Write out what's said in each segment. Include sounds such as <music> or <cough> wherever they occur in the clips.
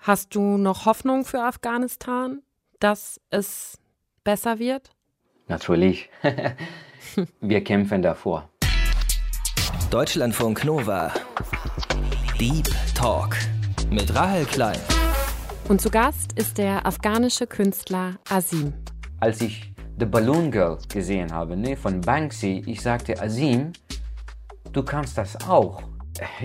Hast du noch Hoffnung für Afghanistan, dass es besser wird? Natürlich. <laughs> Wir kämpfen davor. Deutschlandfunk Nova. Deep Talk mit Rahel Klein. Und zu Gast ist der afghanische Künstler Azim. Als ich The Balloon Girl gesehen habe, ne, von Banksy, ich sagte, Azim, du kannst das auch.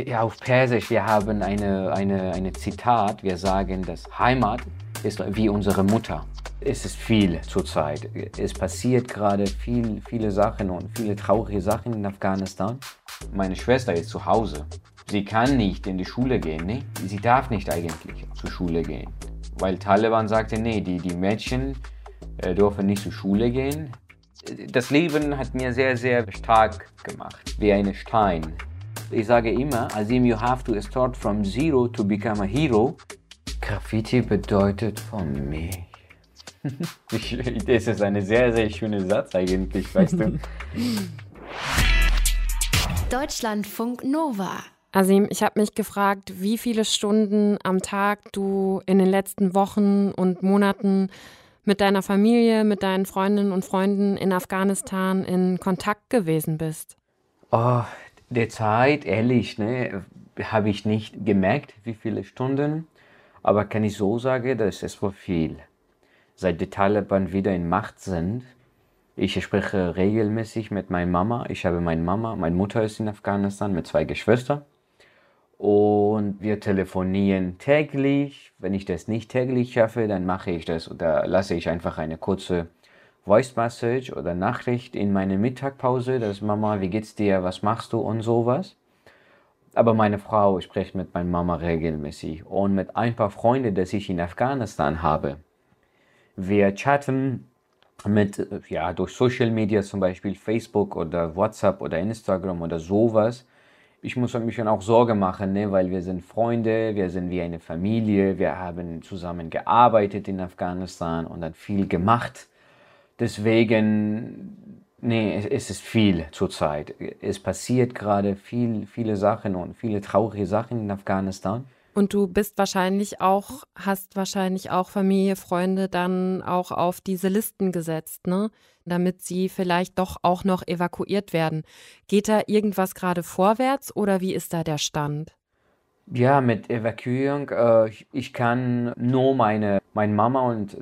Ja, auf Persisch, wir haben eine, eine, eine Zitat, wir sagen, dass Heimat ist wie unsere Mutter. Es ist viel zurzeit. Es passiert gerade viel, viele Sachen und viele traurige Sachen in Afghanistan. Meine Schwester ist zu Hause. Sie kann nicht in die Schule gehen, ne? Sie darf nicht eigentlich zur Schule gehen. Weil Taliban sagte, nee, die, die Mädchen äh, dürfen nicht zur Schule gehen. Das Leben hat mir sehr, sehr stark gemacht, wie ein Stein. Ich sage immer, Azim, you have to start from zero to become a hero. Graffiti bedeutet für mich. <laughs> das ist ein sehr, sehr schöner Satz eigentlich, weißt du. <laughs> Deutschlandfunk Nova. Azim, ich habe mich gefragt, wie viele Stunden am Tag du in den letzten Wochen und Monaten mit deiner Familie, mit deinen Freundinnen und Freunden in Afghanistan in Kontakt gewesen bist. Oh, Derzeit, ehrlich, ne, habe ich nicht gemerkt, wie viele Stunden, aber kann ich so sagen, dass es war viel. Seit die Taliban wieder in Macht sind, ich spreche regelmäßig mit meiner Mama. Ich habe meine Mama, meine Mutter ist in Afghanistan mit zwei Geschwistern. Und wir telefonieren täglich. Wenn ich das nicht täglich schaffe, dann mache ich das oder lasse ich einfach eine kurze Voice Message oder Nachricht in meine Mittagpause, dass Mama, wie geht's dir, was machst du und sowas. Aber meine Frau spricht mit meiner Mama regelmäßig und mit ein paar Freunden, die ich in Afghanistan habe. Wir chatten mit, ja, durch Social Media zum Beispiel Facebook oder WhatsApp oder Instagram oder sowas. Ich muss mich schon auch Sorge machen, ne, weil wir sind Freunde, wir sind wie eine Familie, wir haben zusammen gearbeitet in Afghanistan und dann viel gemacht. Deswegen, nee, es, ist viel zurzeit. Es passiert gerade viel, viele Sachen und viele traurige Sachen in Afghanistan. Und du bist wahrscheinlich auch, hast wahrscheinlich auch Familie, Freunde dann auch auf diese Listen gesetzt, ne? Damit sie vielleicht doch auch noch evakuiert werden. Geht da irgendwas gerade vorwärts oder wie ist da der Stand? Ja, mit Evakuierung, äh, ich kann nur meine, meine Mama und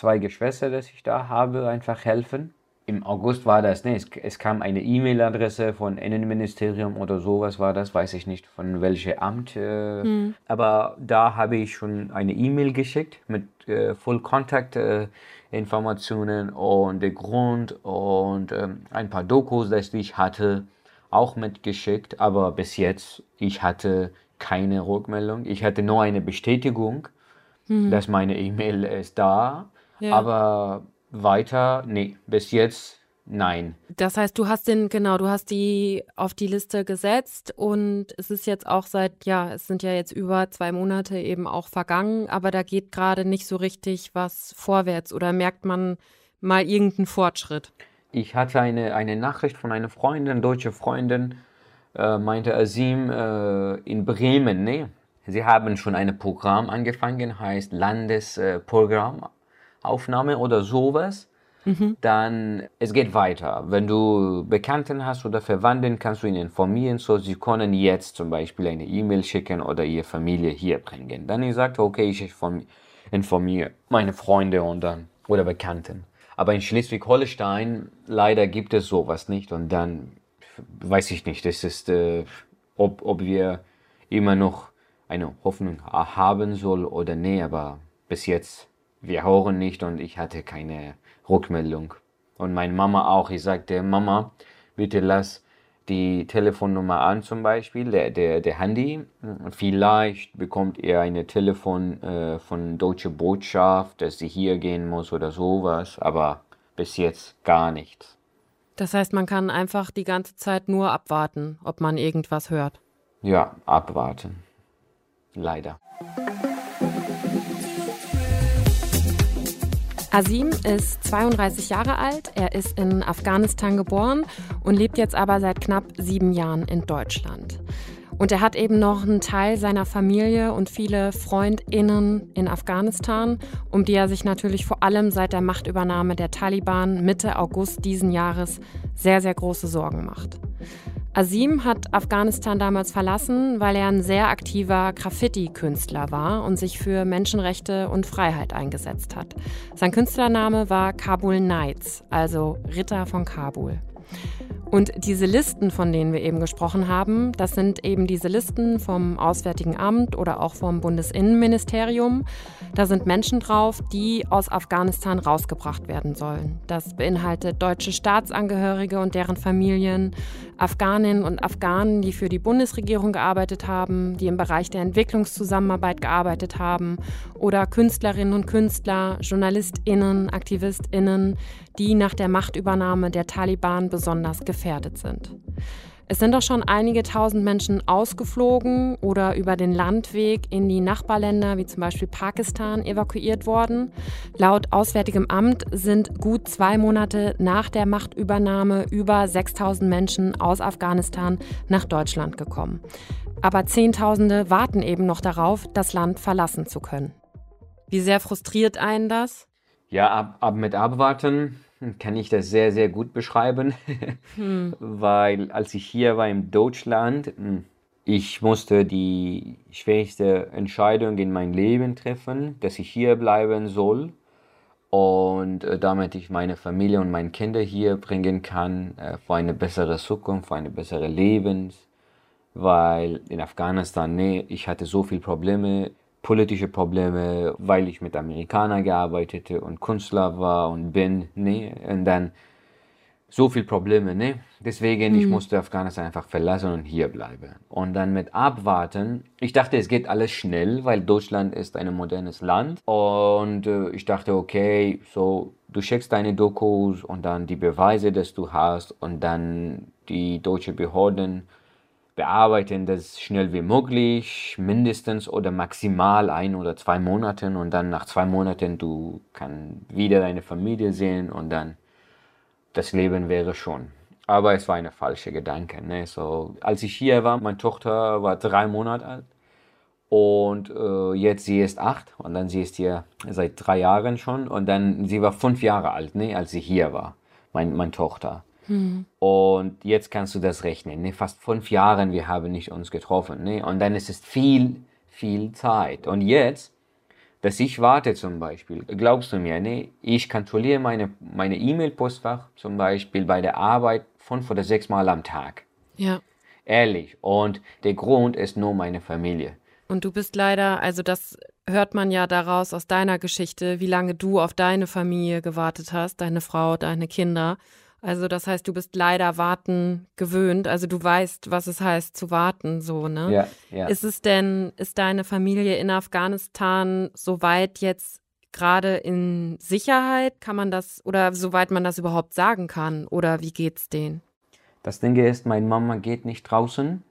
zwei Geschwister, das ich da habe, einfach helfen. Im August war das, ne, es, es kam eine E-Mail-Adresse von Innenministerium oder sowas war das, weiß ich nicht von welchem Amt. Äh, hm. Aber da habe ich schon eine E-Mail geschickt mit äh, Full-Contact-Informationen äh, und der Grund und ähm, ein paar Dokus, das ich hatte, auch mitgeschickt. Aber bis jetzt, ich hatte keine Rückmeldung. Ich hatte nur eine Bestätigung, hm. dass meine E-Mail ist da ja. Aber weiter, nee, bis jetzt nein. Das heißt, du hast den, genau, du hast die auf die Liste gesetzt und es ist jetzt auch seit, ja, es sind ja jetzt über zwei Monate eben auch vergangen, aber da geht gerade nicht so richtig was vorwärts oder merkt man mal irgendeinen Fortschritt? Ich hatte eine, eine Nachricht von einer Freundin, deutsche Freundin, äh, meinte Azim äh, in Bremen, nee, sie haben schon ein Programm angefangen, heißt Landesprogramm Aufnahme oder sowas, mhm. dann es geht weiter. Wenn du Bekannten hast oder Verwandten, kannst du ihn informieren, so sie können jetzt zum Beispiel eine E-Mail schicken oder ihre Familie hier bringen. Dann ich sagte, okay, ich informiere meine Freunde und dann oder Bekannten. Aber in Schleswig-Holstein leider gibt es sowas nicht und dann weiß ich nicht, das ist, äh, ob, ob wir immer noch eine Hoffnung haben soll oder nee, aber bis jetzt wir hören nicht und ich hatte keine Rückmeldung. Und meine Mama auch. Ich sagte, Mama, bitte lass die Telefonnummer an zum Beispiel, der, der, der Handy. Vielleicht bekommt ihr eine Telefon äh, von Deutsche Botschaft, dass sie hier gehen muss oder sowas, aber bis jetzt gar nichts. Das heißt, man kann einfach die ganze Zeit nur abwarten, ob man irgendwas hört. Ja, abwarten. Leider. Asim ist 32 Jahre alt, er ist in Afghanistan geboren und lebt jetzt aber seit knapp sieben Jahren in Deutschland. Und er hat eben noch einen Teil seiner Familie und viele Freundinnen in Afghanistan, um die er sich natürlich vor allem seit der Machtübernahme der Taliban Mitte August diesen Jahres sehr, sehr große Sorgen macht. Asim hat Afghanistan damals verlassen, weil er ein sehr aktiver Graffiti-Künstler war und sich für Menschenrechte und Freiheit eingesetzt hat. Sein Künstlername war Kabul Knights, also Ritter von Kabul. Und diese Listen, von denen wir eben gesprochen haben, das sind eben diese Listen vom Auswärtigen Amt oder auch vom Bundesinnenministerium. Da sind Menschen drauf, die aus Afghanistan rausgebracht werden sollen. Das beinhaltet deutsche Staatsangehörige und deren Familien, Afghaninnen und Afghanen, die für die Bundesregierung gearbeitet haben, die im Bereich der Entwicklungszusammenarbeit gearbeitet haben oder Künstlerinnen und Künstler, Journalistinnen, Aktivistinnen, die nach der Machtübernahme der Taliban besonders gefährdet sind. Es sind auch schon einige tausend Menschen ausgeflogen oder über den Landweg in die Nachbarländer wie zum Beispiel Pakistan evakuiert worden. Laut Auswärtigem Amt sind gut zwei Monate nach der Machtübernahme über 6000 Menschen aus Afghanistan nach Deutschland gekommen. Aber Zehntausende warten eben noch darauf, das Land verlassen zu können. Wie sehr frustriert einen das? Ja, ab, ab mit abwarten kann ich das sehr, sehr gut beschreiben, <laughs> hm. weil als ich hier war in Deutschland, hm, ich musste die schwierigste Entscheidung in meinem Leben treffen, dass ich hier bleiben soll und äh, damit ich meine Familie und meine Kinder hier bringen kann äh, für eine bessere Zukunft, für eine bessere Lebens, weil in Afghanistan, nee, ich hatte so viele Probleme politische Probleme, weil ich mit Amerikanern gearbeitet und Künstler war und bin, ne? Und dann so viele Probleme, ne? Deswegen, mhm. ich musste Afghanistan einfach verlassen und hier bleiben. Und dann mit Abwarten, ich dachte, es geht alles schnell, weil Deutschland ist ein modernes Land. Und äh, ich dachte, okay, so, du schickst deine Dokus und dann die Beweise, dass du hast und dann die deutschen Behörden bearbeiten das schnell wie möglich, mindestens oder maximal ein oder zwei Monaten und dann nach zwei Monaten du kannst wieder deine Familie sehen und dann das Leben wäre schon. Aber es war eine falsche Gedanke. Ne? So, als ich hier war, meine Tochter war drei Monate alt und äh, jetzt sie ist acht und dann sie ist hier seit drei Jahren schon und dann sie war fünf Jahre alt, ne, als sie hier war, mein, meine Tochter. Mhm. Und jetzt kannst du das rechnen. Ne? Fast fünf Jahre, wir haben nicht uns getroffen. Ne? Und dann ist es viel, viel Zeit. Und jetzt, dass ich warte zum Beispiel, glaubst du mir, ne? ich kontrolliere meine meine E-Mail-Postfach zum Beispiel bei der Arbeit fünf oder sechs Mal am Tag. Ja. Ehrlich. Und der Grund ist nur meine Familie. Und du bist leider, also das hört man ja daraus aus deiner Geschichte, wie lange du auf deine Familie gewartet hast, deine Frau, deine Kinder. Also das heißt, du bist leider warten gewöhnt. Also du weißt, was es heißt zu warten, so, ne? Ja, ja. Ist es denn, ist deine Familie in Afghanistan soweit jetzt gerade in Sicherheit? Kann man das, oder soweit man das überhaupt sagen kann? Oder wie geht's denen? Das Ding ist, meine Mama geht nicht draußen.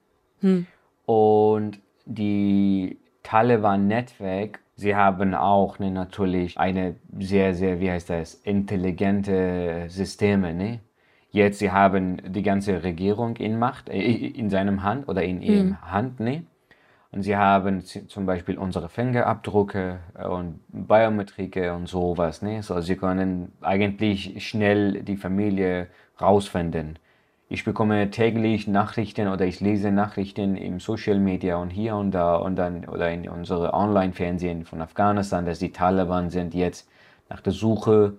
Hm. Und die Taliban-Netzwerk Sie haben auch ne, natürlich eine sehr, sehr, wie heißt das, intelligente Systeme. Ne? Jetzt, sie haben die ganze Regierung in Macht, äh, in seinem Hand oder in ihrem mhm. Hand. Ne? Und sie haben zum Beispiel unsere Fingerabdrücke und Biometrike und sowas. Ne? So, sie können eigentlich schnell die Familie rausfinden. Ich bekomme täglich Nachrichten oder ich lese Nachrichten im Social Media und hier und da und dann oder in unsere Online-Fernsehen von Afghanistan, dass die Taliban sind jetzt nach der Suche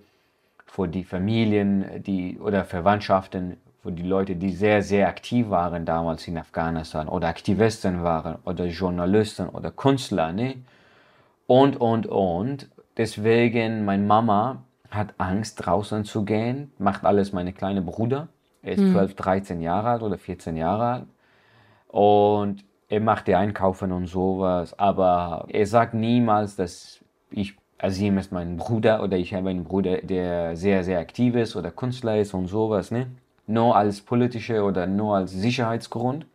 für die Familien, die oder Verwandtschaften, für die Leute, die sehr, sehr aktiv waren damals in Afghanistan oder Aktivisten waren oder Journalisten oder Künstler, ne? Und, und, und. Deswegen, meine Mama hat Angst, draußen zu gehen, macht alles meine kleine Bruder. Er ist hm. 12, 13 Jahre alt oder 14 Jahre alt. Und er macht die Einkaufen und sowas. Aber er sagt niemals, dass ich, Azim ist mein Bruder oder ich habe einen Bruder, der sehr, sehr aktiv ist oder Künstler ist und sowas. Ne? Nur als politische oder nur als Sicherheitsgrund.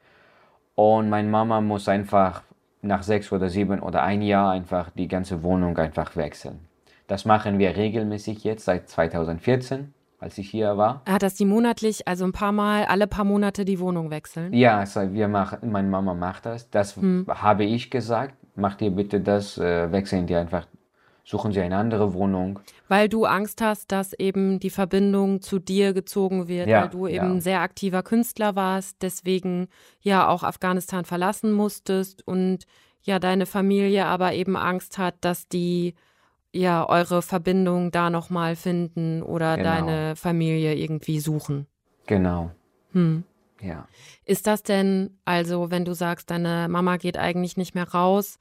Und meine Mama muss einfach nach sechs oder sieben oder ein Jahr einfach die ganze Wohnung einfach wechseln. Das machen wir regelmäßig jetzt seit 2014. als ich hier war. Ah, dass die monatlich, also ein paar Mal, alle paar Monate die Wohnung wechseln? Ja, also wir machen, meine Mama macht das. Das Hm. habe ich gesagt. Macht ihr bitte das, äh, wechseln die einfach, suchen sie eine andere Wohnung. Weil du Angst hast, dass eben die Verbindung zu dir gezogen wird, Ja, weil du eben ja. ein sehr aktiver Künstler warst, deswegen ja auch Afghanistan verlassen musstest und ja deine Familie aber eben Angst hat, dass die ja eure Verbindung da nochmal finden oder Genau. deine Familie irgendwie suchen. Genau, Hm. ja. Ist das denn, also wenn du sagst, deine Mama geht eigentlich nicht mehr raus,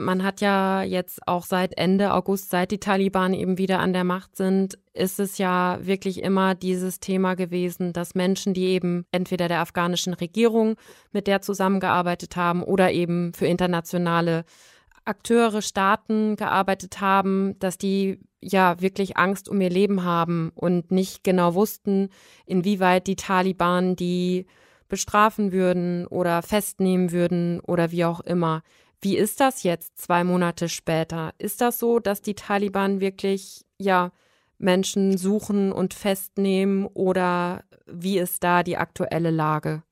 man hat ja jetzt auch seit Ende August, seit die Taliban eben wieder an der Macht sind, ist es ja wirklich immer dieses Thema gewesen, dass Menschen, die eben entweder der afghanischen Regierung mit der zusammengearbeitet haben oder eben für internationale Akteure, Staaten gearbeitet haben, dass die ja wirklich Angst um ihr Leben haben und nicht genau wussten, inwieweit die Taliban die bestrafen würden oder festnehmen würden oder wie auch immer. Wie ist das jetzt zwei Monate später? Ist das so, dass die Taliban wirklich ja Menschen suchen und festnehmen oder wie ist da die aktuelle Lage?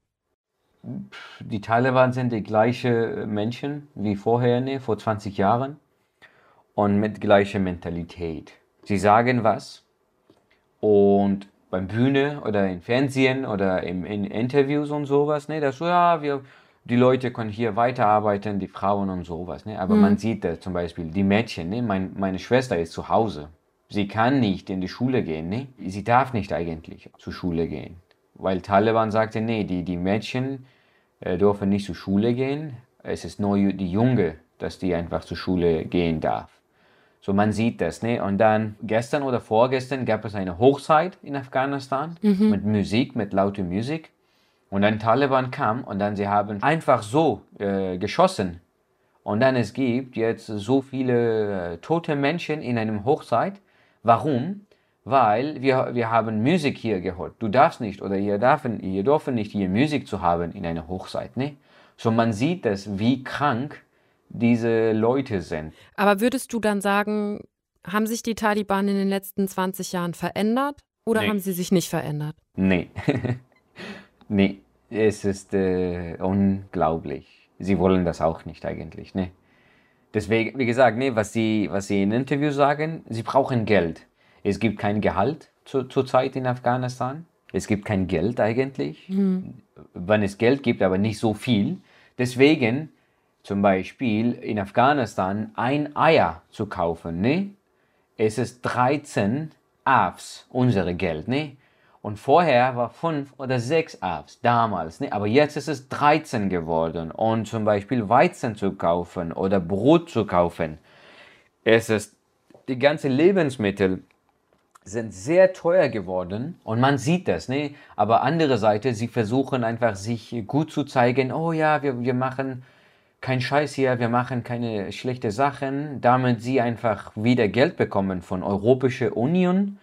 Die Taliban sind die gleichen Menschen wie vorher, ne, vor 20 Jahren. Und mit gleicher Mentalität. Sie sagen was und beim Bühne oder im Fernsehen oder im, in Interviews und sowas, ne, das so, ja, wir, die Leute können hier weiterarbeiten, die Frauen und sowas, ne, aber man sieht das zum Beispiel, die Mädchen, ne, mein, meine Schwester ist zu Hause. Sie kann nicht in die Schule gehen, ne, sie darf nicht eigentlich zur Schule gehen, weil Taliban sagte, nee, die, die Mädchen dürfen nicht zur Schule gehen, es ist nur die Junge, dass die einfach zur Schule gehen darf. So, man sieht das, ne? Und dann gestern oder vorgestern gab es eine Hochzeit in Afghanistan mit Musik, mit lauter Musik. Und dann Taliban kam und dann sie haben einfach so äh, geschossen. Und dann es gibt jetzt so viele äh, tote Menschen in einem Hochzeit. Warum? Weil wir, wir haben Musik hier gehört. Du darfst nicht oder ihr dürfen, ihr dürfen nicht hier Musik zu haben in einer Hochzeit, ne? So man sieht das, wie krank diese Leute sind. Aber würdest du dann sagen, haben sich die Taliban in den letzten 20 Jahren verändert oder Nee. haben sie sich nicht verändert? Nee. <laughs> nee, es ist äh, unglaublich. Sie wollen das auch nicht eigentlich, ne? Deswegen, wie gesagt, ne, was sie, was sie in Interviews sagen, sie brauchen Geld. Es gibt kein Gehalt zu, zurzeit in Afghanistan. Es gibt kein Geld eigentlich. Wenn es Geld gibt, aber nicht so viel. Deswegen zum Beispiel in Afghanistan ein Eier zu kaufen, ne? Es ist 13 Avs, unsere Geld, ne? Und vorher war 5 oder 6 Avs, damals, ne? Aber jetzt ist es 13 geworden. Und zum Beispiel Weizen zu kaufen oder Brot zu kaufen. Es ist, die ganzen Lebensmittel sind sehr teuer geworden und man sieht das, ne? Aber andere Seite, sie versuchen einfach sich gut zu zeigen, oh ja, wir, wir machen kein Scheiß hier, wir machen keine schlechte Sachen, damit sie einfach wieder Geld bekommen von Europäischer Union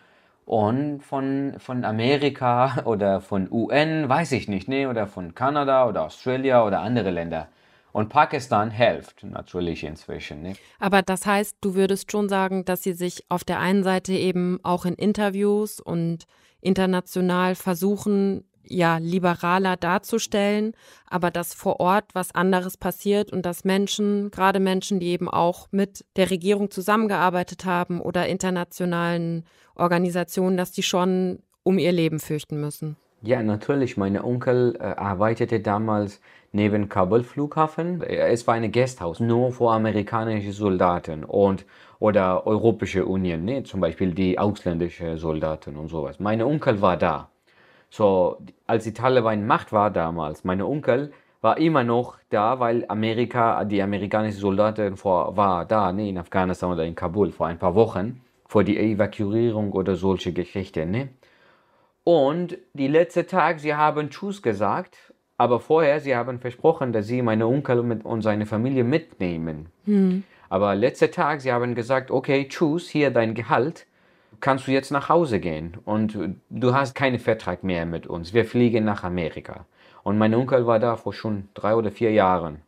und von, von Amerika <laughs> oder von UN, weiß ich nicht, ne? Oder von Kanada oder Australia oder andere Länder. Und Pakistan hilft natürlich inzwischen, ne? Aber das heißt, du würdest schon sagen, dass sie sich auf der einen Seite eben auch in Interviews und international versuchen, ja, liberaler darzustellen, aber dass vor Ort was anderes passiert und dass Menschen, gerade Menschen, die eben auch mit der Regierung zusammengearbeitet haben oder internationalen Organisationen, dass die schon um ihr Leben fürchten müssen. Ja, natürlich. Mein Onkel äh, arbeitete damals neben Kabul Flughafen. Äh, Es war ein Gasthaus nur für amerikanische Soldaten und oder Europäische Union, ne? zum Beispiel die ausländischen Soldaten und sowas. Mein Onkel war da. So, als die Taliban Macht war damals, mein Onkel war immer noch da, weil Amerika, die amerikanischen Soldaten vor, war da, ne, in Afghanistan oder in Kabul vor ein paar Wochen, vor die Evakuierung oder solche Geschichten, ne. Und die letzte Tag, sie haben Tschüss gesagt, aber vorher, sie haben versprochen, dass sie meine Onkel mit, und seine Familie mitnehmen. Aber letzter Tag, sie haben gesagt, okay, Tschüss, hier dein Gehalt, kannst du jetzt nach Hause gehen und du hast keinen Vertrag mehr mit uns. Wir fliegen nach Amerika. Und mein Onkel war da vor schon drei oder vier Jahren.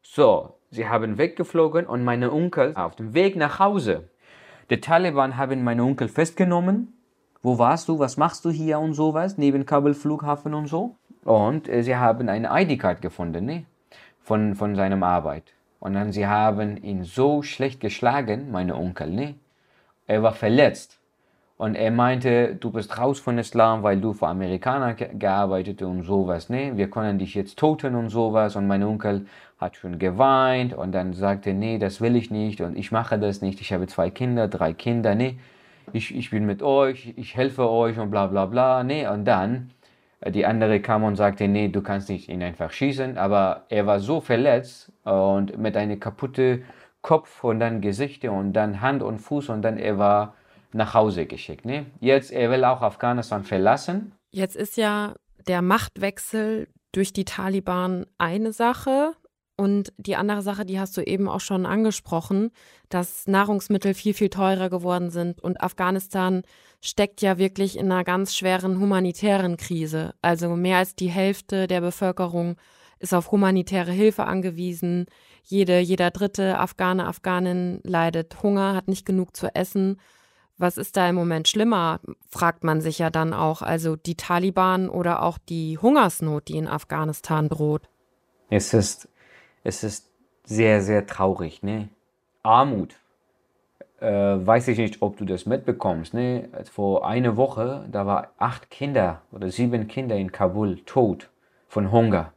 So, sie haben weggeflogen und meine Onkel auf dem Weg nach Hause. Die Taliban haben meinen Onkel festgenommen wo warst du, was machst du hier und sowas, neben Kabul Flughafen und so. Und äh, sie haben eine ID-Card gefunden, ne? Von, von seiner Arbeit. Und dann sie haben ihn so schlecht geschlagen, meine Onkel, ne? Er war verletzt. Und er meinte, du bist raus von Islam, weil du für Amerikaner ge gearbeitet und sowas, ne? Wir können dich jetzt toten und sowas. Und mein Onkel hat schon geweint und dann sagte, nee, das will ich nicht und ich mache das nicht. Ich habe zwei Kinder, drei Kinder, ne? Ich, ich bin mit euch, ich helfe euch und bla bla bla, ne? Und dann die andere kam und sagte, nee, du kannst nicht ihn einfach schießen, aber er war so verletzt und mit einem kaputten Kopf und dann Gesichter und dann Hand und Fuß und dann er war nach Hause geschickt. Ne? Jetzt, er will auch Afghanistan verlassen. Jetzt ist ja der Machtwechsel durch die Taliban eine Sache. Und die andere Sache, die hast du eben auch schon angesprochen, dass Nahrungsmittel viel, viel teurer geworden sind. Und Afghanistan steckt ja wirklich in einer ganz schweren humanitären Krise. Also mehr als die Hälfte der Bevölkerung ist auf humanitäre Hilfe angewiesen. Jede, jeder dritte Afghane, Afghanin leidet Hunger, hat nicht genug zu essen. Was ist da im Moment schlimmer, fragt man sich ja dann auch. Also die Taliban oder auch die Hungersnot, die in Afghanistan droht. Es ist es ist sehr, sehr traurig. Ne? Armut. Äh, weiß ich nicht, ob du das mitbekommst. Ne? Vor einer Woche, da waren acht Kinder oder sieben Kinder in Kabul tot von Hunger.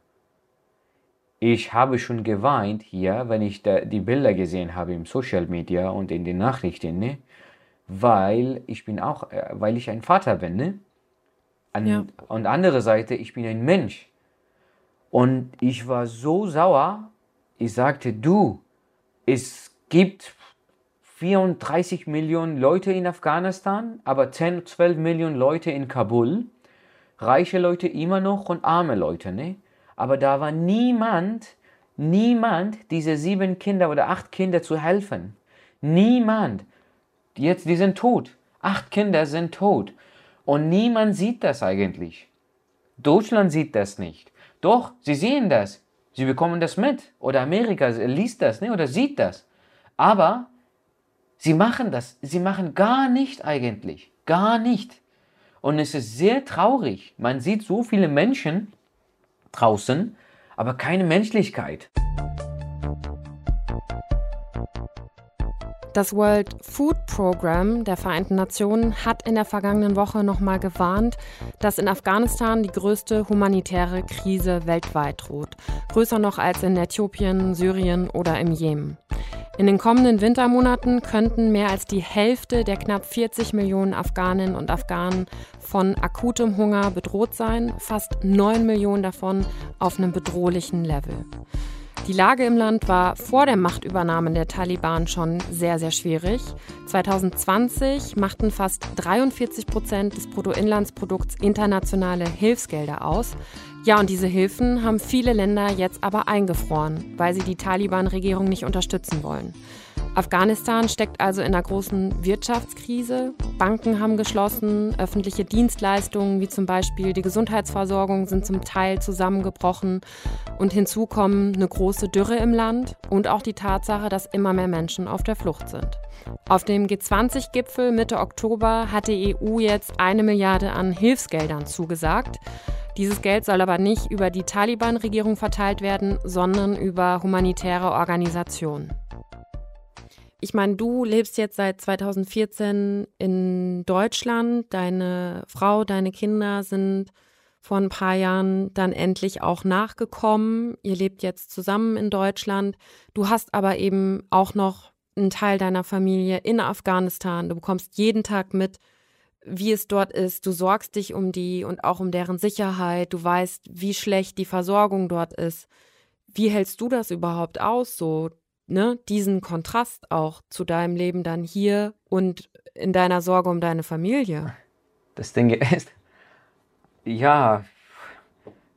Ich habe schon geweint hier, wenn ich die Bilder gesehen habe im Social Media und in den Nachrichten, ne? weil ich bin auch, äh, weil ich ein Vater bin. Ne? An, ja. Und andere Seite, ich bin ein Mensch. Und ich war so sauer, ich sagte, du, es gibt 34 Millionen Leute in Afghanistan, aber 10, 12 Millionen Leute in Kabul. Reiche Leute immer noch und arme Leute, ne? Aber da war niemand, niemand, diese sieben Kinder oder acht Kinder zu helfen. Niemand. Jetzt, die sind tot. Acht Kinder sind tot. Und niemand sieht das eigentlich. Deutschland sieht das nicht. Doch, sie sehen das. Sie bekommen das mit. Oder Amerika liest das ne? oder sieht das. Aber sie machen das. Sie machen gar nicht eigentlich. Gar nicht. Und es ist sehr traurig. Man sieht so viele Menschen draußen, aber keine Menschlichkeit. Das World Food Program der Vereinten Nationen hat in der vergangenen Woche nochmal gewarnt, dass in Afghanistan die größte humanitäre Krise weltweit droht. Größer noch als in Äthiopien, Syrien oder im Jemen. In den kommenden Wintermonaten könnten mehr als die Hälfte der knapp 40 Millionen Afghaninnen und Afghanen von akutem Hunger bedroht sein, fast 9 Millionen davon auf einem bedrohlichen Level. Die Lage im Land war vor der Machtübernahme der Taliban schon sehr, sehr schwierig. 2020 machten fast 43 Prozent des Bruttoinlandsprodukts internationale Hilfsgelder aus. Ja, und diese Hilfen haben viele Länder jetzt aber eingefroren, weil sie die Taliban-Regierung nicht unterstützen wollen. Afghanistan steckt also in einer großen Wirtschaftskrise. Banken haben geschlossen, öffentliche Dienstleistungen wie zum Beispiel die Gesundheitsversorgung sind zum Teil zusammengebrochen und hinzu kommen eine große Dürre im Land und auch die Tatsache, dass immer mehr Menschen auf der Flucht sind. Auf dem G20-Gipfel Mitte Oktober hat die EU jetzt eine Milliarde an Hilfsgeldern zugesagt. Dieses Geld soll aber nicht über die Taliban-Regierung verteilt werden, sondern über humanitäre Organisationen. Ich meine, du lebst jetzt seit 2014 in Deutschland. Deine Frau, deine Kinder sind vor ein paar Jahren dann endlich auch nachgekommen. Ihr lebt jetzt zusammen in Deutschland. Du hast aber eben auch noch einen Teil deiner Familie in Afghanistan. Du bekommst jeden Tag mit, wie es dort ist. Du sorgst dich um die und auch um deren Sicherheit. Du weißt, wie schlecht die Versorgung dort ist. Wie hältst du das überhaupt aus, so ne, diesen Kontrast auch zu deinem Leben dann hier und in deiner Sorge um deine Familie? Das Ding <laughs> ist, ja,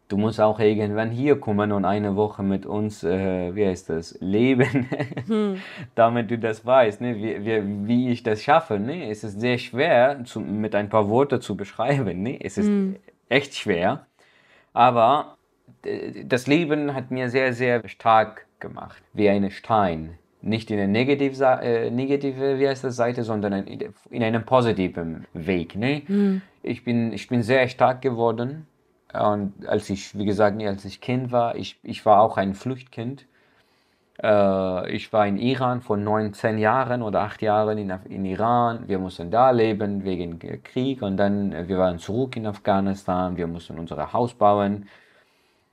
du musst auch irgendwann hier kommen und eine Woche mit uns, äh, wie heißt das, leben, <laughs> hm. damit du das weißt, ne? wie, wie, wie ich das schaffe. Ne? Es ist sehr schwer, zu, mit ein paar Worten zu beschreiben. Ne? Es ist hm. echt schwer, aber das Leben hat mir sehr, sehr stark gemacht, wie ein Stein Nicht in eine negative, äh, negative wie heißt das, Seite, sondern in, in einem positiven Weg. Ne? Mhm. Ich, bin, ich bin sehr stark geworden. Und als ich, wie gesagt, als ich Kind war, ich, ich war auch ein Fluchtkind. Äh, ich war in Iran vor 19 Jahren oder 8 Jahren in, in Iran. Wir mussten da leben wegen Krieg und dann wir waren zurück in Afghanistan. Wir mussten unser Haus bauen.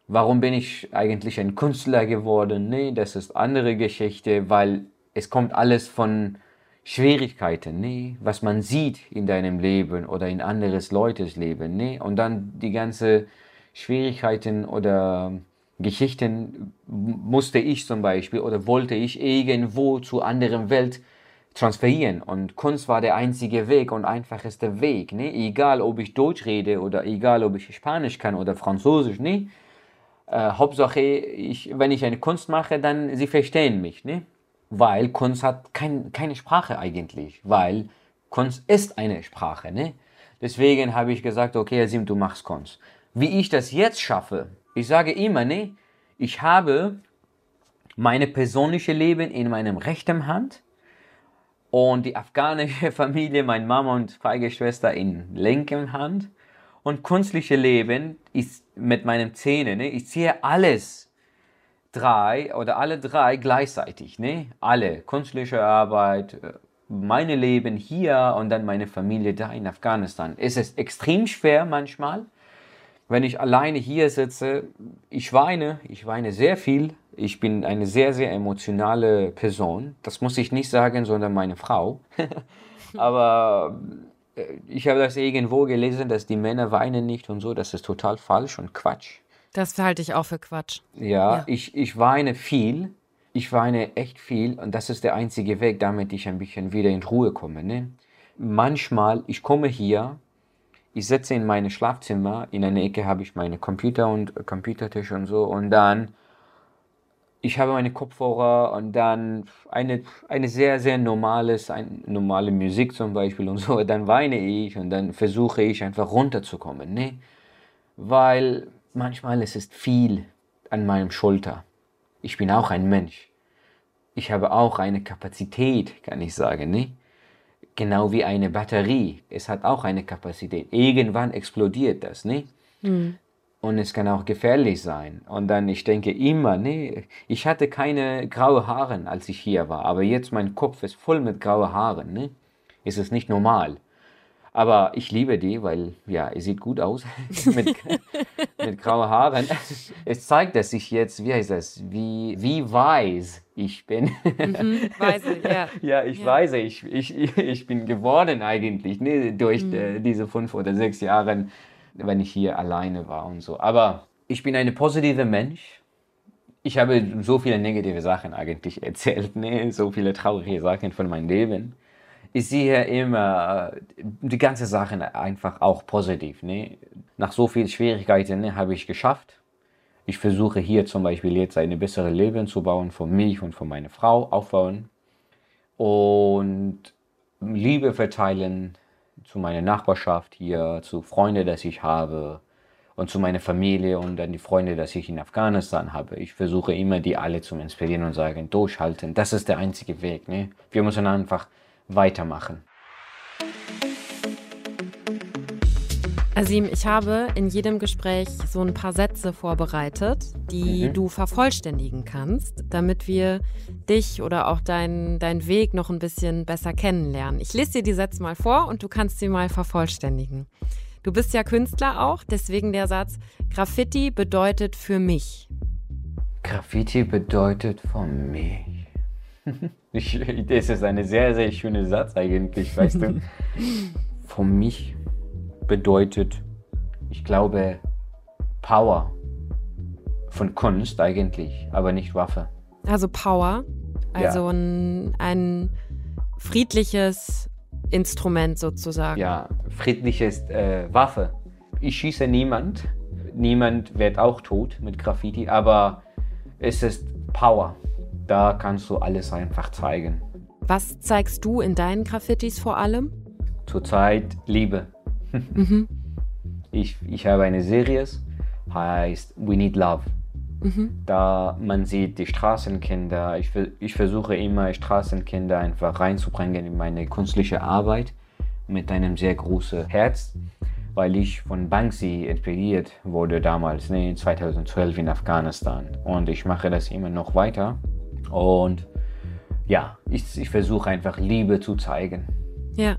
Warum bin ich eigentlich ein Künstler geworden? Nee, das ist andere Geschichte, weil es kommt alles von Schwierigkeiten, nee, was man sieht in deinem Leben oder in anderes Leutes Leben, nee, und dann die ganze Schwierigkeiten oder Geschichten musste ich zum Beispiel oder wollte ich irgendwo zu anderen Welt transferieren. Und Kunst war der einzige Weg und einfachste Weg. Ne? Egal, ob ich Deutsch rede oder egal, ob ich Spanisch kann oder Französisch. Ne? Äh, Hauptsache, ich, wenn ich eine Kunst mache, dann sie verstehen mich. Ne? Weil Kunst hat kein, keine Sprache eigentlich. Weil Kunst ist eine Sprache. Ne? Deswegen habe ich gesagt, okay, Asim, du machst Kunst. Wie ich das jetzt schaffe, ich sage immer, ne, ich habe meine persönliche Leben in meinem rechten Hand und die afghanische <laughs> Familie, meine Mama und Schwester in linken Hand und künstliche Leben ist mit meinen Zähnen, ne, ich ziehe alles drei oder alle drei gleichzeitig, ne, alle künstliche Arbeit, meine Leben hier und dann meine Familie da in Afghanistan. Es ist extrem schwer manchmal, wenn ich alleine hier sitze, ich weine, ich weine sehr viel. Ich bin eine sehr, sehr emotionale Person. Das muss ich nicht sagen, sondern meine Frau. <laughs> Aber äh, ich habe das irgendwo gelesen, dass die Männer weinen nicht und so. Das ist total falsch und Quatsch. Das halte ich auch für Quatsch. Ja, ja. Ich, ich weine viel. Ich weine echt viel und das ist der einzige Weg, damit ich ein bisschen wieder in Ruhe komme. Ne? Manchmal, ich komme hier ich sitze in meinem Schlafzimmer, in einer Ecke habe ich meine Computer und äh, Computertisch und so und dann ich habe meine Kopfhörer und dann eine, eine sehr, sehr normales, ein, normale Musik zum Beispiel und so, <laughs> dann weine ich und dann versuche ich einfach runterzukommen, ne? Weil manchmal ist es viel an meinem Schulter. Ich bin auch ein Mensch. Ich habe auch eine Kapazität, kann ich sagen, ne? Genau wie eine Batterie. Es hat auch eine Kapazität. Irgendwann explodiert das, ne? Mhm. Und es kann auch gefährlich sein. Und dann, ich denke immer, ne, ich hatte keine graue Haare, als ich hier war, aber jetzt mein Kopf ist voll mit grauen Haaren, ne? Es ist nicht normal. Aber ich liebe die, weil ja, es sieht gut aus <laughs> mit, mit grauen Haaren. <laughs> Es zeigt, dass ich jetzt, wie heißt das, wie, wie weiß ich bin. Mhm, weise, ja. <laughs> Ja, ich ja. weiß, ich, ich, ich bin geworden eigentlich ne, durch mhm. äh, diese fünf oder sechs Jahre, wenn ich hier alleine war und so. Aber ich bin ein positiver Mensch. Ich habe so viele negative Sachen eigentlich <laughs> erzählt, ne? so viele traurige Sachen von meinem Leben ich sehe immer äh, die ganze Sache einfach auch positiv. Ne? Nach so vielen Schwierigkeiten ne, habe ich geschafft. Ich versuche hier zum Beispiel jetzt eine bessere Leben zu bauen für mich und für meine Frau aufbauen und Liebe verteilen zu meiner Nachbarschaft hier, zu Freunden, dass ich habe und zu meiner Familie und dann die Freunde, dass ich in Afghanistan habe. Ich versuche immer, die alle zu inspirieren und sagen, durchhalten. Das ist der einzige Weg. Ne? Wir müssen einfach weitermachen. Asim, ich habe in jedem Gespräch so ein paar Sätze vorbereitet, die mhm. du vervollständigen kannst, damit wir dich oder auch deinen dein Weg noch ein bisschen besser kennenlernen. Ich lese dir die Sätze mal vor und du kannst sie mal vervollständigen. Du bist ja Künstler auch, deswegen der Satz, Graffiti bedeutet für mich. Graffiti bedeutet für mich. <laughs> Ich, das ist ein sehr, sehr schöner Satz eigentlich, weißt du. <laughs> Für mich bedeutet, ich glaube, Power von Kunst eigentlich, aber nicht Waffe. Also Power, also ja. ein, ein friedliches Instrument sozusagen. Ja, friedliches äh, Waffe. Ich schieße niemand, niemand wird auch tot mit Graffiti, aber es ist Power. Da kannst du alles einfach zeigen. Was zeigst du in deinen Graffitis vor allem? Zurzeit Liebe. <laughs> Mhm. Ich, ich habe eine Serie, heißt We Need Love. Da man sieht die Straßenkinder. Ich, ich versuche immer Straßenkinder einfach reinzubringen in meine künstliche Arbeit mit einem sehr großen Herz, weil ich von Banksy inspiriert wurde damals, ne, 2012 in Afghanistan. Und ich mache das immer noch weiter. Und ja, ich, ich versuche einfach Liebe zu zeigen. Ja.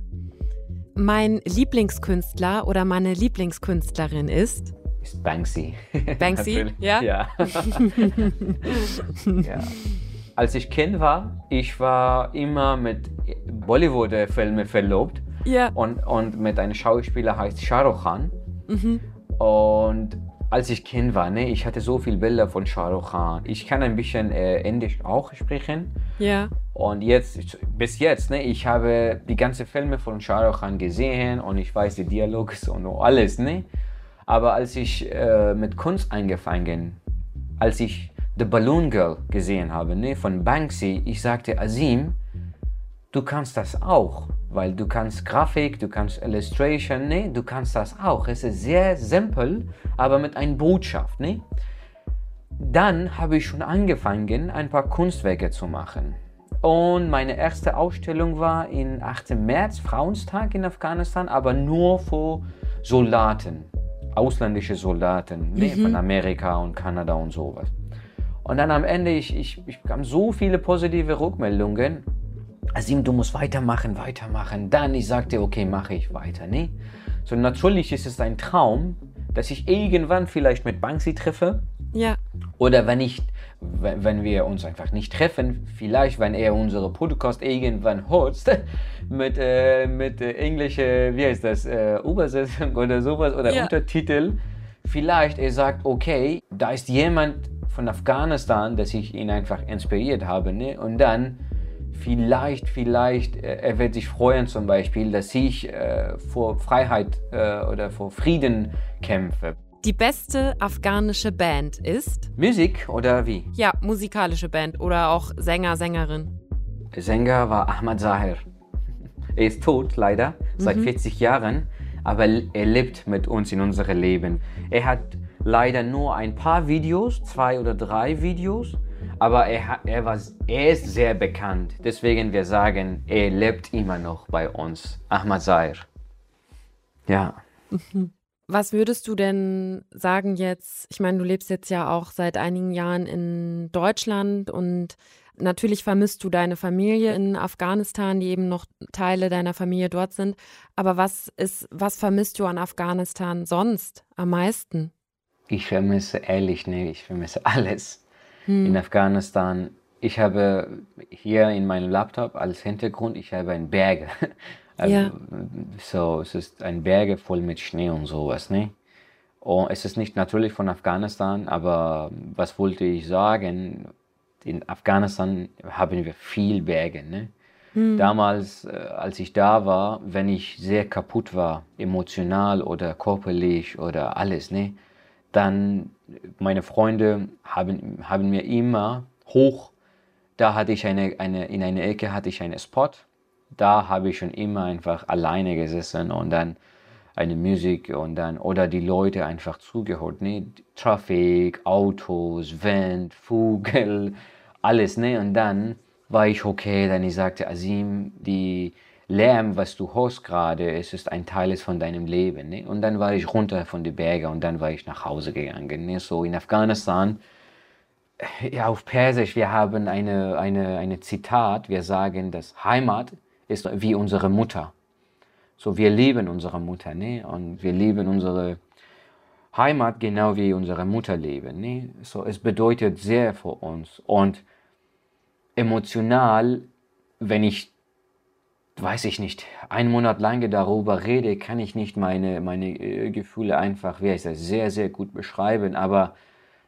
Mein Lieblingskünstler oder meine Lieblingskünstlerin ist Ist Banksy. <laughs> Banksy, ja? Ja. <laughs> ja. Als ich Kind war, ich war immer mit Bollywood-Filmen verlobt Ja. und, und mit einem Schauspieler heißt Shah Rukh Khan. Und als ich Kind war, ne, ich hatte so viele Bilder von Shah Rukh Khan. Ich kann ein bisschen äh, Indisch auch sprechen. Ja. Und jetzt, bis jetzt, ne, ich habe die ganzen Filme von Shah Rukh Khan gesehen und ich weiß die Dialoge und alles, ne. Aber als ich äh, mit Kunst angefangen, als ich The Balloon Girl gesehen habe, ne, von Banksy, ich sagte, Azim, du kannst das auch, weil du kannst Grafik, du kannst Illustration, ne, du kannst das auch. Es ist sehr simpel, aber mit einer Botschaft, ne. Dann habe ich schon angefangen, ein paar Kunstwerke zu machen. Und meine erste Ausstellung war in 8. März, Frauenstag in Afghanistan, aber nur für Soldaten, ausländische Soldaten ne, von Amerika und Kanada und sowas. Und dann am Ende, ich, ich, ich bekam so viele positive Rückmeldungen. Asim, du musst weitermachen, weitermachen. Dann ich sagte, okay, mache ich weiter. Ne? So natürlich ist es ein Traum, dass ich irgendwann vielleicht mit Banksy treffe. Ja. Oder wenn ich, wenn wir uns einfach nicht treffen, vielleicht, wenn er unsere Podcast irgendwann hört, <laughs> mit, äh, mit äh, englische, wie heißt das, äh, Übersetzung <laughs> oder sowas oder Ja. Untertitel, vielleicht er sagt, okay, da ist jemand von Afghanistan, dass ich ihn einfach inspiriert habe, ne? und dann vielleicht, vielleicht, äh, er wird sich freuen zum Beispiel, dass ich äh, vor Freiheit äh, oder vor Frieden kämpfe. Die beste afghanische Band ist, Musik oder wie? ja, musikalische Band oder auch Sänger, Sängerin. Sänger war Ahmad Zahir. <laughs> Er ist tot, leider, seit 40 Jahren, aber er lebt mit uns in unserem Leben. Er hat leider nur ein paar Videos, zwei oder drei Videos, aber er, er, war, er ist sehr bekannt. Deswegen wir sagen, er lebt immer noch bei uns. Ahmad Zahir. Ja. Was würdest du denn sagen jetzt? Ich meine, du lebst jetzt ja auch seit einigen Jahren in Deutschland und natürlich vermisst du deine Familie in Afghanistan, die eben noch Teile deiner Familie dort sind. Aber was ist, was vermisst du an Afghanistan sonst am meisten? Ich vermisse ehrlich nicht, ich vermisse <laughs> alles in Afghanistan. Ich habe hier in meinem Laptop als Hintergrund, ich habe ein Berge. Also, Ja. So, es ist ein Berge voll mit Schnee und sowas, ne? Und es ist nicht natürlich von Afghanistan, aber was wollte ich sagen? In Afghanistan haben wir viel Berge, ne? Damals, äh, als ich da war, wenn ich sehr kaputt war, emotional oder körperlich oder alles, ne, dann meine Freunde haben, haben mir immer hoch, da hatte ich eine, eine, in einer Ecke hatte ich einen Spot, da habe ich schon immer einfach alleine gesessen und dann eine Musik und dann, oder die Leute einfach zugehört, ne, Traffic, Autos, Wind, Vogel, alles, ne, und dann war ich okay, dann ich sagte, Azim, die Lärm, was du hörst gerade, es ist ein Teil von deinem Leben. Ne? Und dann war ich runter von den Bergen und dann war ich nach Hause gegangen. Ne? So in Afghanistan, ja, auf Persisch, wir haben eine, eine, eine Zitat, wir sagen, dass Heimat ist wie unsere Mutter. So, wir lieben unsere Mutter, ne? Und wir lieben unsere Heimat genau wie unsere Mutter leben, ne? So, es bedeutet sehr für uns. Und emotional, wenn ich, weiß ich nicht, einen Monat lang darüber rede, kann ich nicht meine, meine äh, Gefühle einfach, wie heißt das, sehr, sehr gut beschreiben. Aber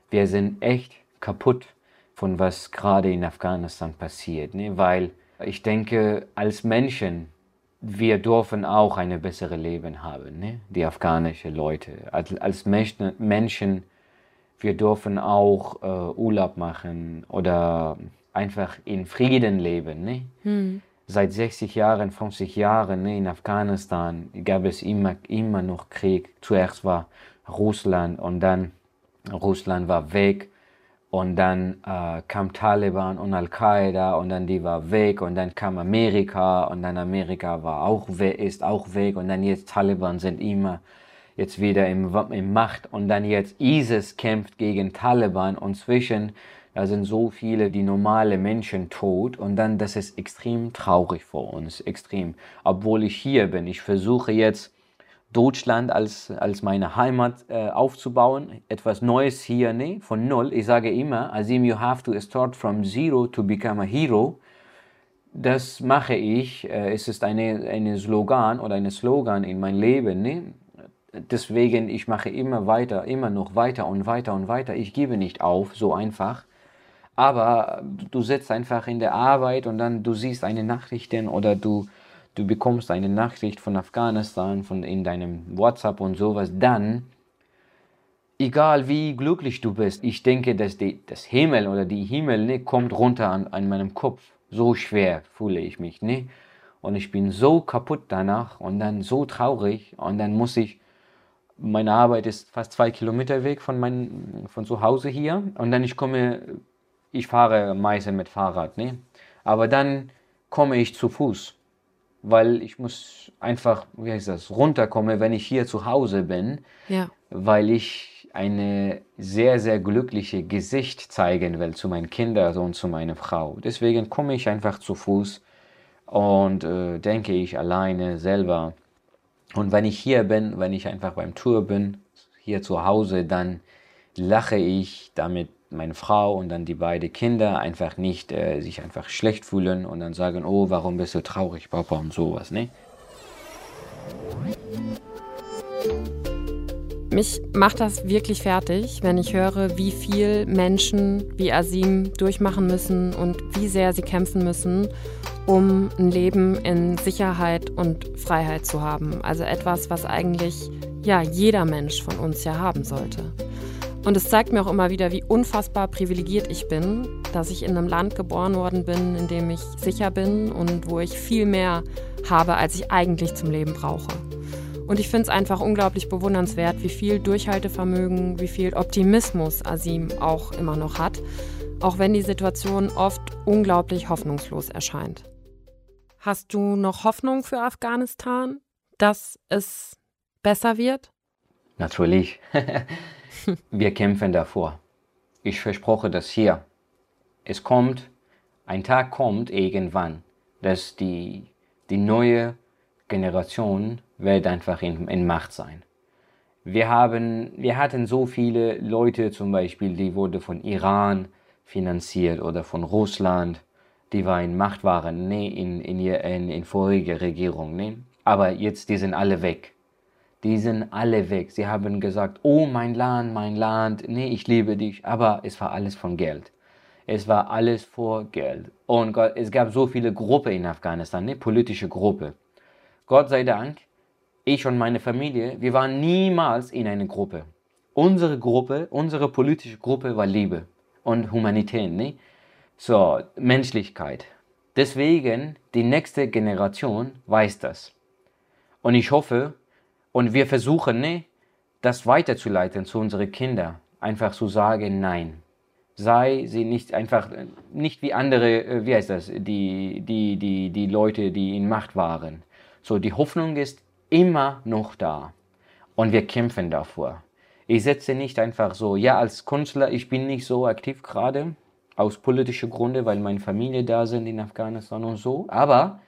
wir sind echt kaputt von was gerade in Afghanistan passiert, ne? weil ich denke, als Menschen, wir dürfen auch eine bessere Leben haben, ne? die afghanischen Leute. Als, als Menschen, Menschen, wir dürfen auch äh, Urlaub machen oder einfach in Frieden leben. Ne? Seit 60 Jahren, 50 Jahren ne, in Afghanistan gab es immer, immer noch Krieg. Zuerst war Russland und dann Russland war weg. Und dann äh, kam Taliban und Al-Qaida und dann die war weg und dann kam Amerika und dann Amerika war auch ist auch weg und dann jetzt Taliban sind immer jetzt wieder im, im Macht und dann jetzt ISIS kämpft gegen Taliban und zwischen da sind so viele die normale Menschen tot und dann das ist extrem traurig für uns extrem. Obwohl ich hier bin ich versuche jetzt Deutschland als, als meine Heimat äh, aufzubauen, etwas Neues hier, ne, von null. Ich sage immer, Azim, you have to start from zero to become a hero. Das mache ich. Äh, es ist eine, eine Slogan oder eine Slogan in mein Leben. Ne? Deswegen, ich mache immer weiter, immer noch weiter und weiter und weiter. Ich gebe nicht auf, so einfach. Aber du sitzt einfach in der Arbeit und dann du siehst eine Nachrichten oder du du bekommst eine Nachricht von Afghanistan, von in deinem WhatsApp und sowas, dann, egal wie glücklich du bist, ich denke, dass die, das Himmel oder die Himmel ne, kommt runter an, an meinem Kopf. So schwer fühle ich mich. Ne? Und ich bin so kaputt danach und dann so traurig und dann muss ich, meine Arbeit ist fast zwei Kilometer weg von, mein, von zu Hause hier und dann ich komme, ich fahre meistens mit Fahrrad, ne? aber dann komme ich zu Fuß weil ich muss einfach, wie heißt das, runterkommen, wenn ich hier zu Hause bin, ja. weil ich eine sehr, sehr glückliche Gesicht zeigen will zu meinen Kindern und zu meiner Frau. Deswegen komme ich einfach zu Fuß und äh, denke ich alleine selber. Und wenn ich hier bin, wenn ich einfach beim Tour bin, hier zu Hause, dann lache ich damit meine Frau und dann die beiden Kinder einfach nicht äh, sich einfach schlecht fühlen und dann sagen, oh, warum bist du traurig, Papa und sowas, ne? Mich macht das wirklich fertig, wenn ich höre, wie viel Menschen wie Asim durchmachen müssen und wie sehr sie kämpfen müssen, um ein Leben in Sicherheit und Freiheit zu haben. Also etwas, was eigentlich ja jeder Mensch von uns ja haben sollte. Und es zeigt mir auch immer wieder, wie unfassbar privilegiert ich bin, dass ich in einem Land geboren worden bin, in dem ich sicher bin und wo ich viel mehr habe, als ich eigentlich zum Leben brauche. Und ich finde es einfach unglaublich bewundernswert, wie viel Durchhaltevermögen, wie viel Optimismus Asim auch immer noch hat, auch wenn die Situation oft unglaublich hoffnungslos erscheint. Hast du noch Hoffnung für Afghanistan, dass es besser wird? Natürlich. <laughs> Wir kämpfen davor. Ich versproche das hier. Es kommt, ein Tag kommt irgendwann, dass die, die neue Generation wird einfach in, in Macht sein. Wir, haben, wir hatten so viele Leute zum Beispiel, die wurden von Iran finanziert oder von Russland, die war in Macht waren, nee, in, in, in, in vorige Regierung, nee. Aber jetzt, die sind alle weg die sind alle weg. Sie haben gesagt, oh mein Land, mein Land, nee, ich liebe dich, aber es war alles von Geld. Es war alles vor Geld. Und Gott, es gab so viele Gruppen in Afghanistan, ne, politische Gruppe. Gott sei Dank, ich und meine Familie, wir waren niemals in einer Gruppe. Unsere Gruppe, unsere politische Gruppe war Liebe und Humanität, ne? So, Menschlichkeit. Deswegen, die nächste Generation weiß das. Und ich hoffe, und wir versuchen, ne, das weiterzuleiten zu unseren Kindern. Einfach zu sagen, nein. Sei sie nicht einfach, nicht wie andere, äh, wie heißt das, die, die, die, die Leute, die in Macht waren. So, die Hoffnung ist immer noch da. Und wir kämpfen davor. Ich setze nicht einfach so, ja, als Künstler, ich bin nicht so aktiv gerade, aus politischen Gründen, weil meine Familie da sind in Afghanistan und so. Aber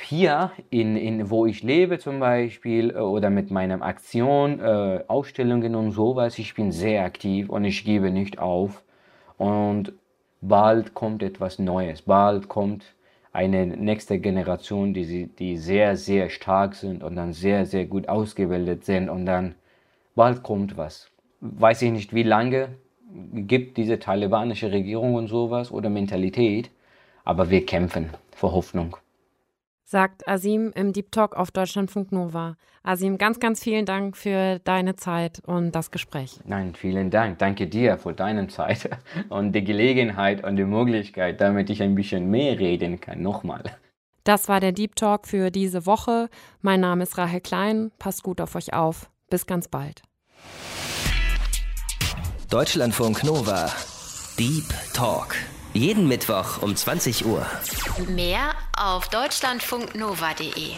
hier, in, in, wo ich lebe zum Beispiel, äh, oder mit meiner Aktion, äh, Ausstellungen und sowas, ich bin sehr aktiv und ich gebe nicht auf. Und bald kommt etwas Neues, bald kommt eine nächste Generation, die, die sehr, sehr stark sind und dann sehr, sehr gut ausgebildet sind und dann bald kommt was. Weiß ich nicht, wie lange gibt diese talibanische Regierung und sowas oder Mentalität, aber wir kämpfen vor Hoffnung sagt Asim im Deep Talk auf Deutschlandfunk Nova. Asim, ganz, ganz vielen Dank für deine Zeit und das Gespräch. Nein, vielen Dank. Danke dir für deine Zeit <laughs> und die Gelegenheit und die Möglichkeit, damit ich ein bisschen mehr reden kann. Nochmal. Das war der Deep Talk für diese Woche. Mein Name ist Rahel Klein. Passt gut auf euch auf. Bis ganz bald. Deutschlandfunk Nova. Deep Talk. Jeden Mittwoch um 20 Uhr. Mehr auf deutschlandfunknova.de.